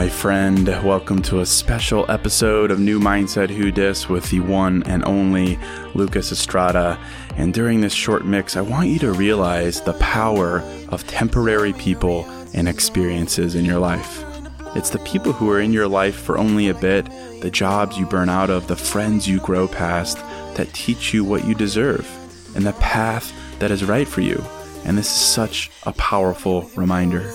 my friend. Welcome to a special episode of New Mindset Who Dis with the one and only Lucas Estrada. And during this short mix, I want you to realize the power of temporary people and experiences in your life. It's the people who are in your life for only a bit, the jobs you burn out of, the friends you grow past that teach you what you deserve, and the path that is right for you. And this is such a powerful reminder.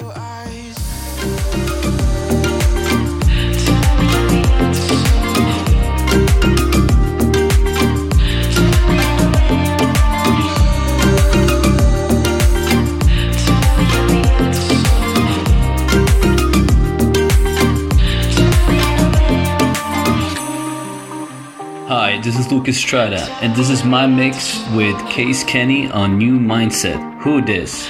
Hi, this is Lucas Estrada, and this is my mix with Case Kenny on New Mindset. Who dis?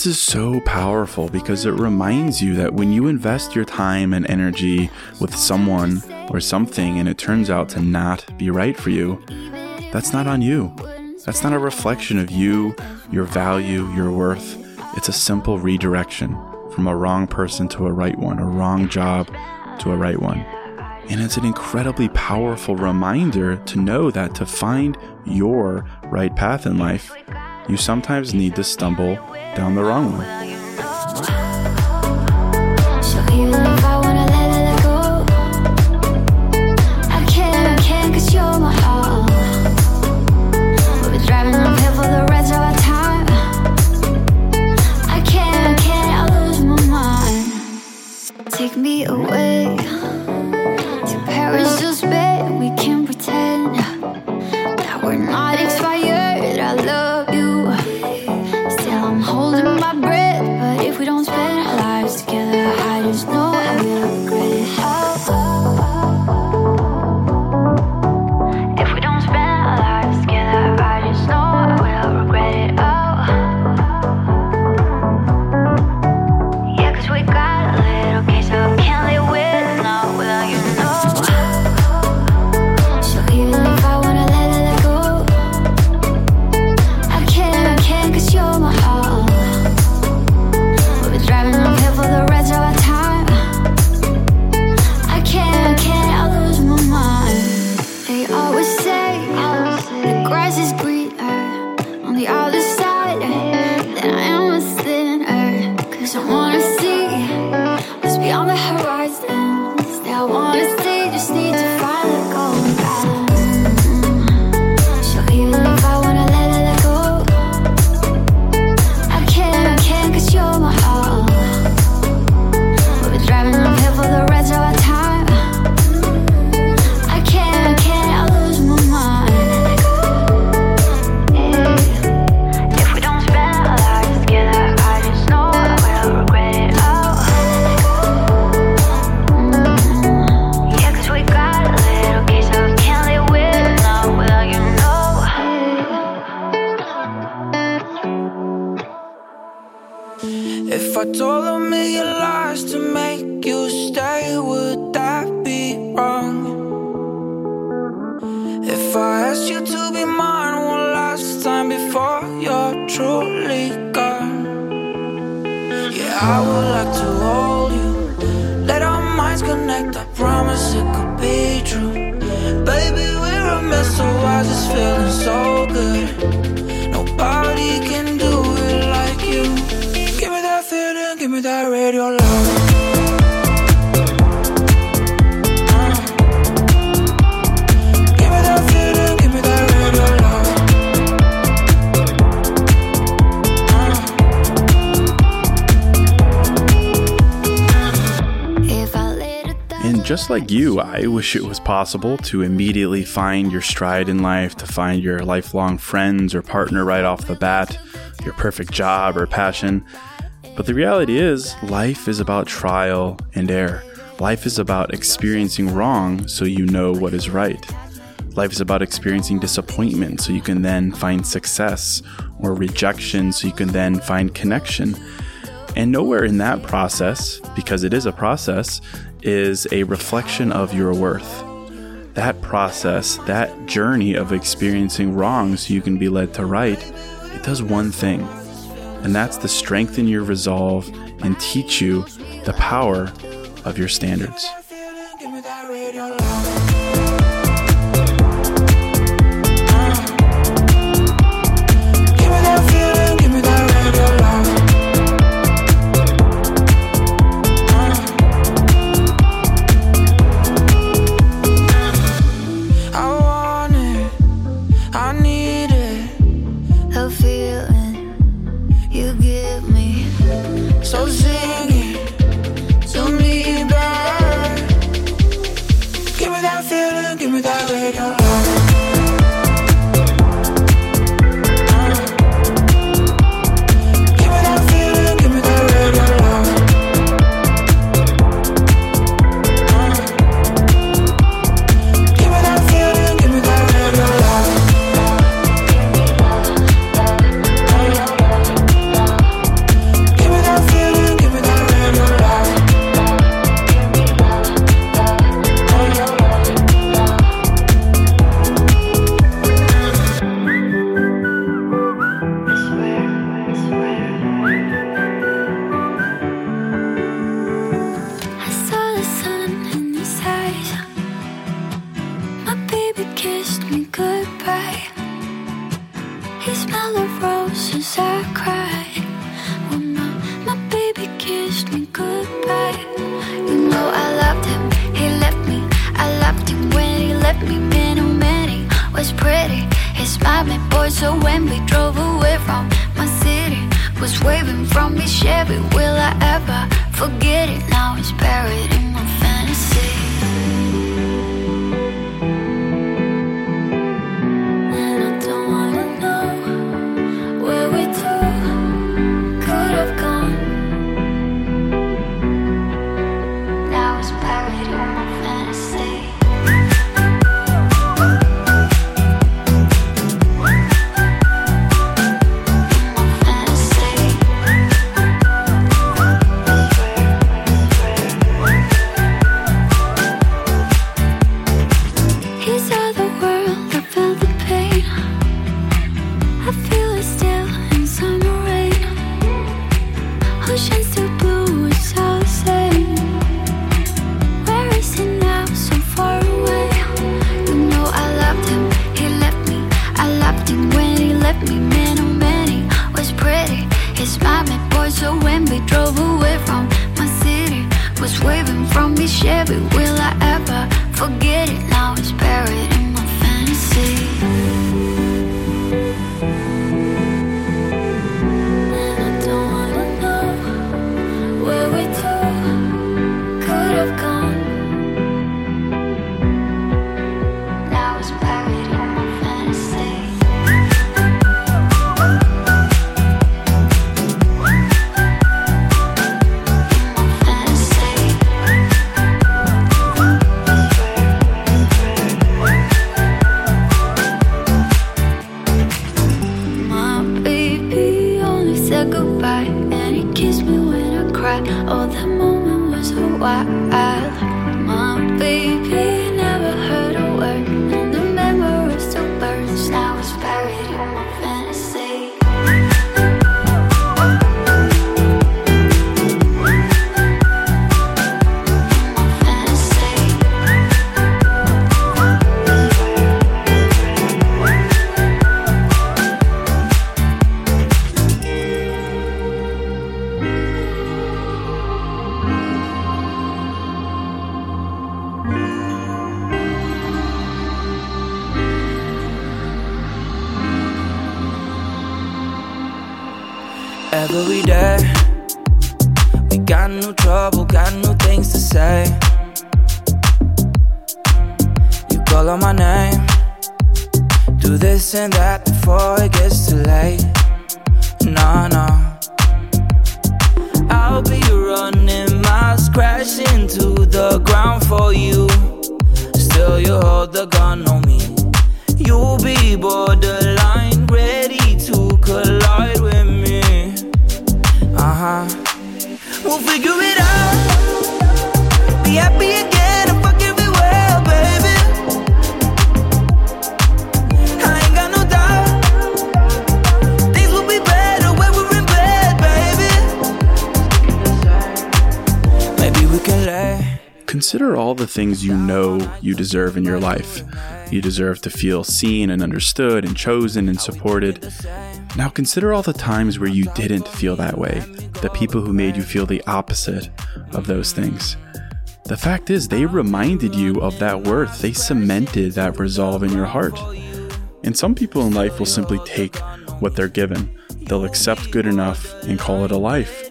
This is so powerful because it reminds you that when you invest your time and energy with someone or something and it turns out to not be right for you, that's not on you. That's not a reflection of you, your value, your worth. It's a simple redirection from a wrong person to a right one, a wrong job to a right one. And it's an incredibly powerful reminder to know that to find your right path in life, you sometimes need to stumble down the wrong one. Is asked you to be mine one last time before you're truly gone. Yeah, I would like to hold you. Let our minds connect. I promise it could be true. Baby, we're a mess, so why this feeling so good? Nobody can do it like you. Give me that feeling, give me that radio. Light. Just like you, I wish it was possible to immediately find your stride in life, to find your lifelong friends or partner right off the bat, your perfect job or passion. But the reality is, life is about trial and error. Life is about experiencing wrong so you know what is right. Life is about experiencing disappointment so you can then find success, or rejection so you can then find connection. And nowhere in that process, because it is a process, is a reflection of your worth. That process, that journey of experiencing wrongs, you can be led to right, it does one thing, and that's to strengthen your resolve and teach you the power of your standards. was waving from his Chevy. Will I ever forget it? Now it's buried in my fantasy. cried. Oh, that moment was so wild, my baby. This that before it gets too late. No, no. I'll be running miles, crashing to the ground for you. Still, you hold the gun on me. Consider all the things you know you deserve in your life. You deserve to feel seen and understood and chosen and supported. Now consider all the times where you didn't feel that way, the people who made you feel the opposite of those things. The fact is, they reminded you of that worth, they cemented that resolve in your heart. And some people in life will simply take what they're given, they'll accept good enough and call it a life.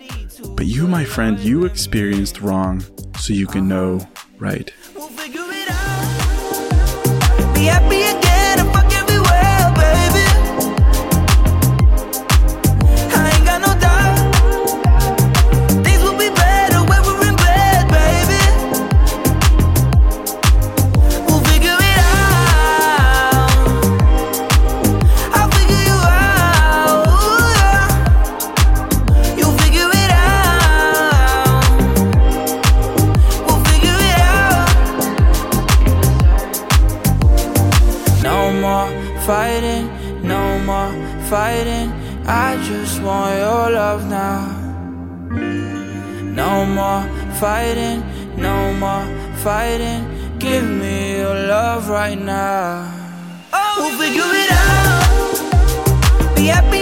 But you, my friend, you experienced wrong so you can know right. We'll Be happy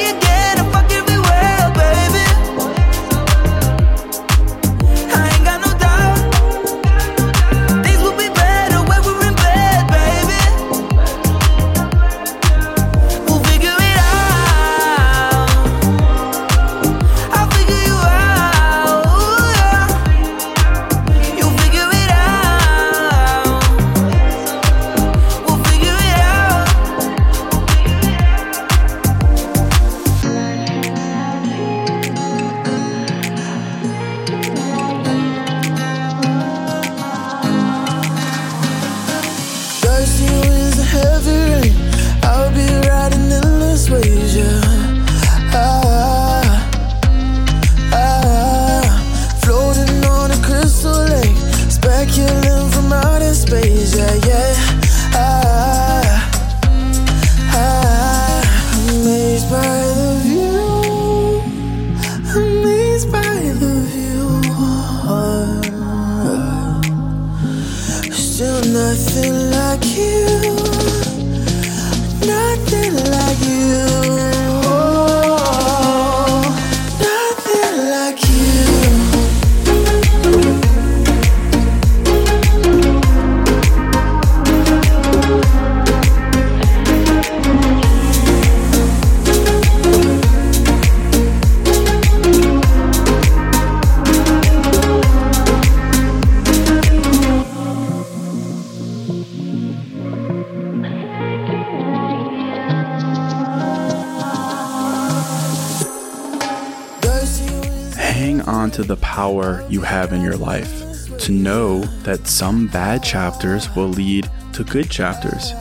some bad chapters will lead to good chapters.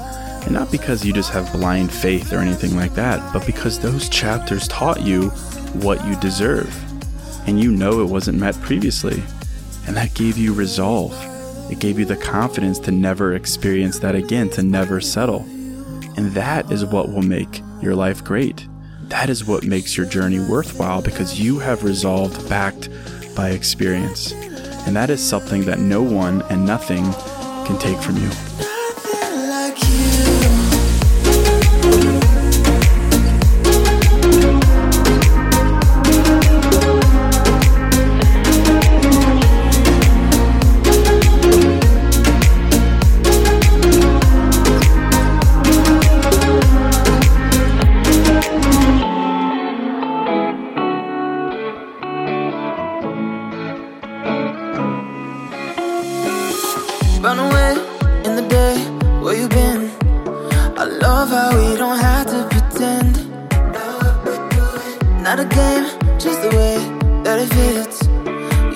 And not because you just have blind faith or anything like that, but because those chapters taught you what you deserve. And you know it wasn't met previously. And that gave you resolve. It gave you the confidence to never experience that again, to never settle. And that is what will make your life great. That is what makes your journey worthwhile because you have resolved backed by experience. And that is something that no one and nothing can take from you. Where you been? I love how we don't have to pretend. Not a game, just the way that it fits.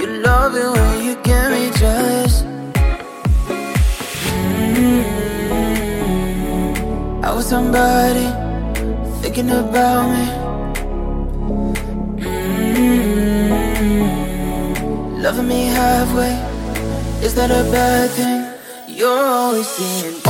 You love it when you get me jealous. -hmm. I was somebody thinking about me. -hmm. Loving me halfway, is that a bad thing? You're always seeing.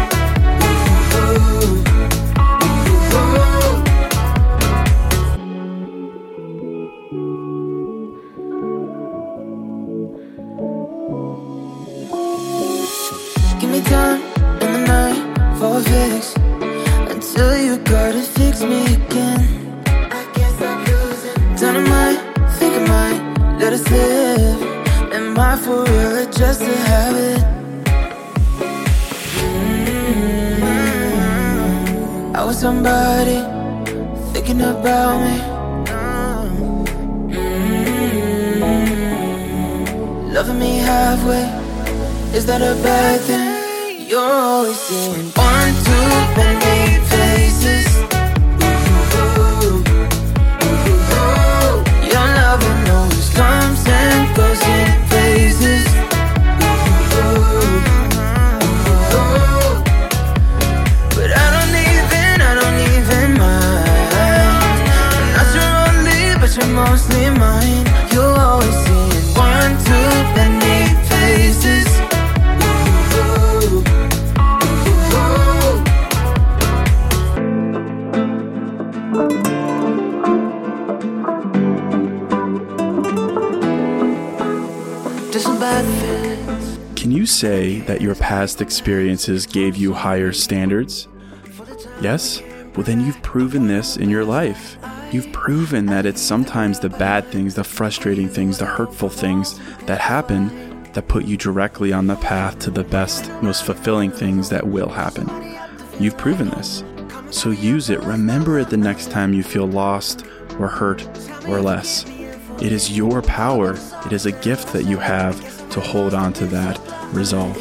that your past experiences gave you higher standards? Yes? Well, then you've proven this in your life. You've proven that it's sometimes the bad things, the frustrating things, the hurtful things that happen that put you directly on the path to the best, most fulfilling things that will happen. You've proven this. So use it. Remember it the next time you feel lost or hurt or less. It is your power, it is a gift that you have to hold on to that resolve.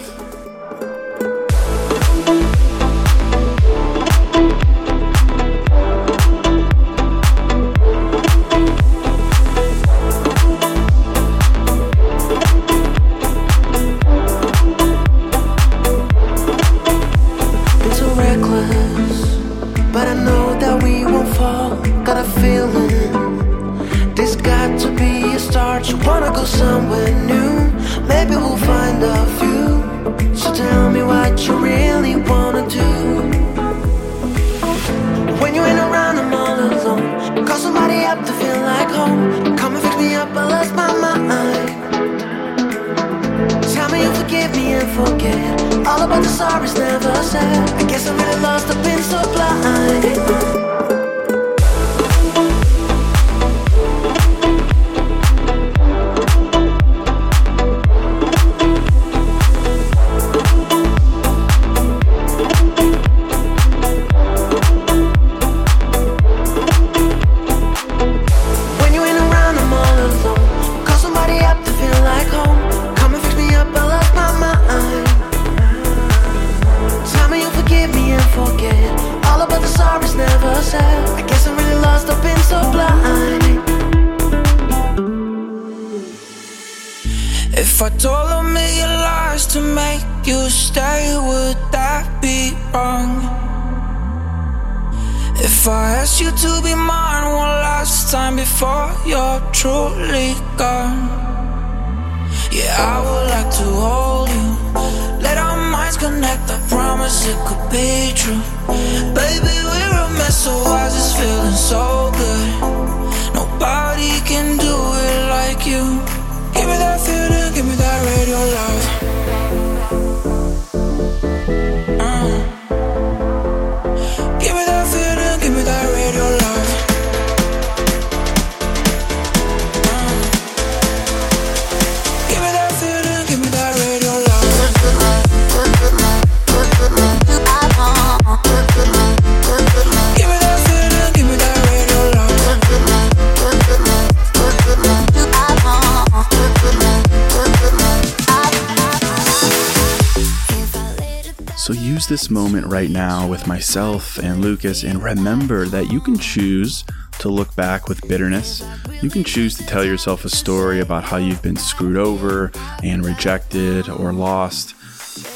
Moment right now with myself and Lucas and remember that you can choose to look back with bitterness. You can choose to tell yourself a story about how you've been screwed over and rejected or lost.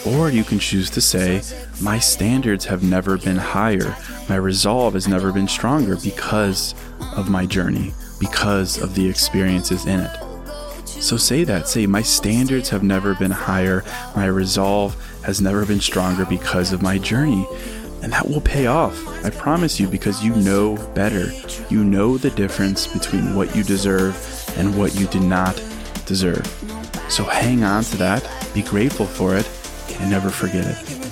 Or you can choose to say, My standards have never been higher. My resolve has never been stronger because of my journey, because of the experiences in it. So say that. Say, My standards have never been higher. My resolve has never been stronger because of my journey. And that will pay off, I promise you, because you know better. You know the difference between what you deserve and what you do not deserve. So hang on to that, be grateful for it, and never forget it.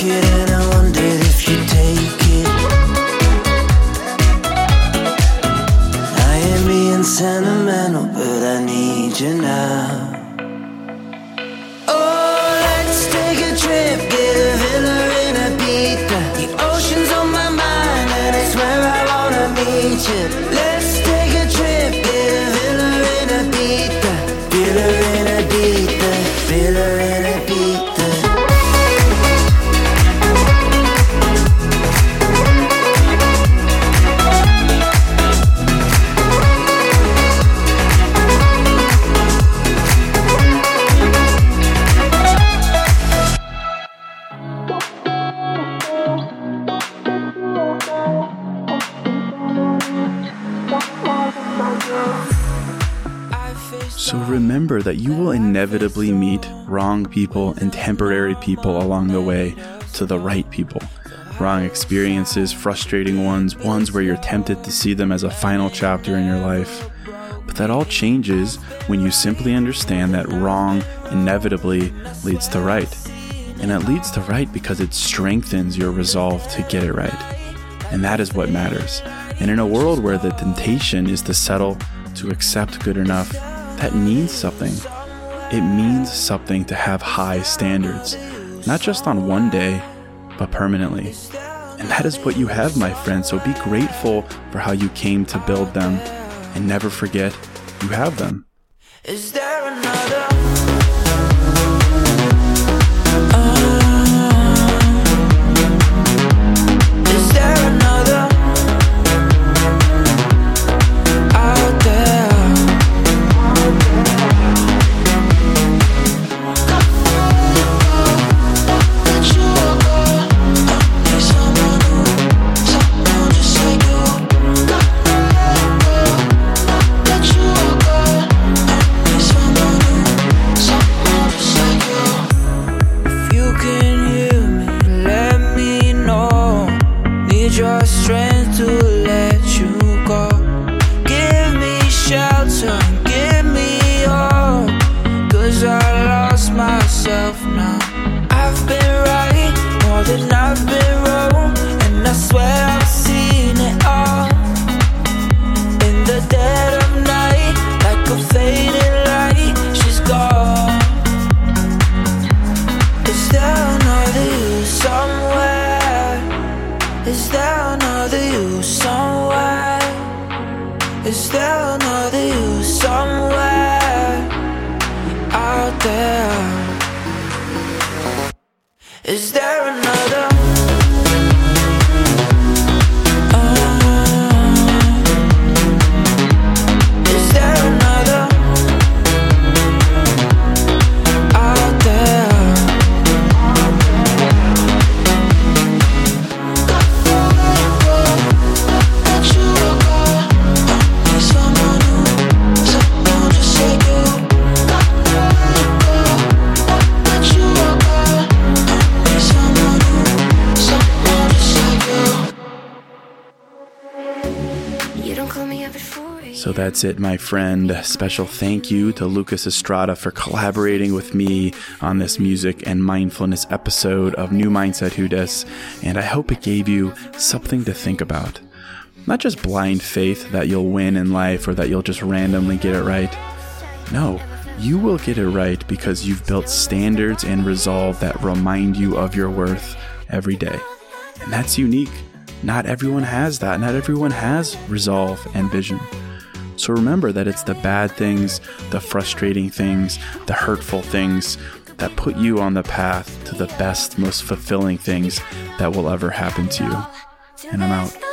In it So remember that you will inevitably meet wrong people and temporary people along the way to the right people. Wrong experiences, frustrating ones, ones where you're tempted to see them as a final chapter in your life. But that all changes when you simply understand that wrong inevitably leads to right. And it leads to right because it strengthens your resolve to get it right. And that is what matters. And in a world where the temptation is to settle, to accept good enough, that means something. It means something to have high standards. not just on one day, but permanently. And that is what you have, my friend. So be grateful for how you came to build them and never forget you have them. Is there another you somewhere out there? Is there that's it, my friend. Special thank you to Lucas Estrada for collaborating with me on this music and mindfulness episode of New Mindset Who Dis, and I hope it gave you something to think about. Not just blind faith that you'll win in life or that you'll just randomly get it right. No, you will get it right because you've built standards and resolve that remind you of your worth every day. And that's unique. Not everyone has that. Not everyone has resolve and vision. So remember that it's the bad things, the frustrating things, the hurtful things that put you on the path to the best, most fulfilling things that will ever happen to you. And I'm out.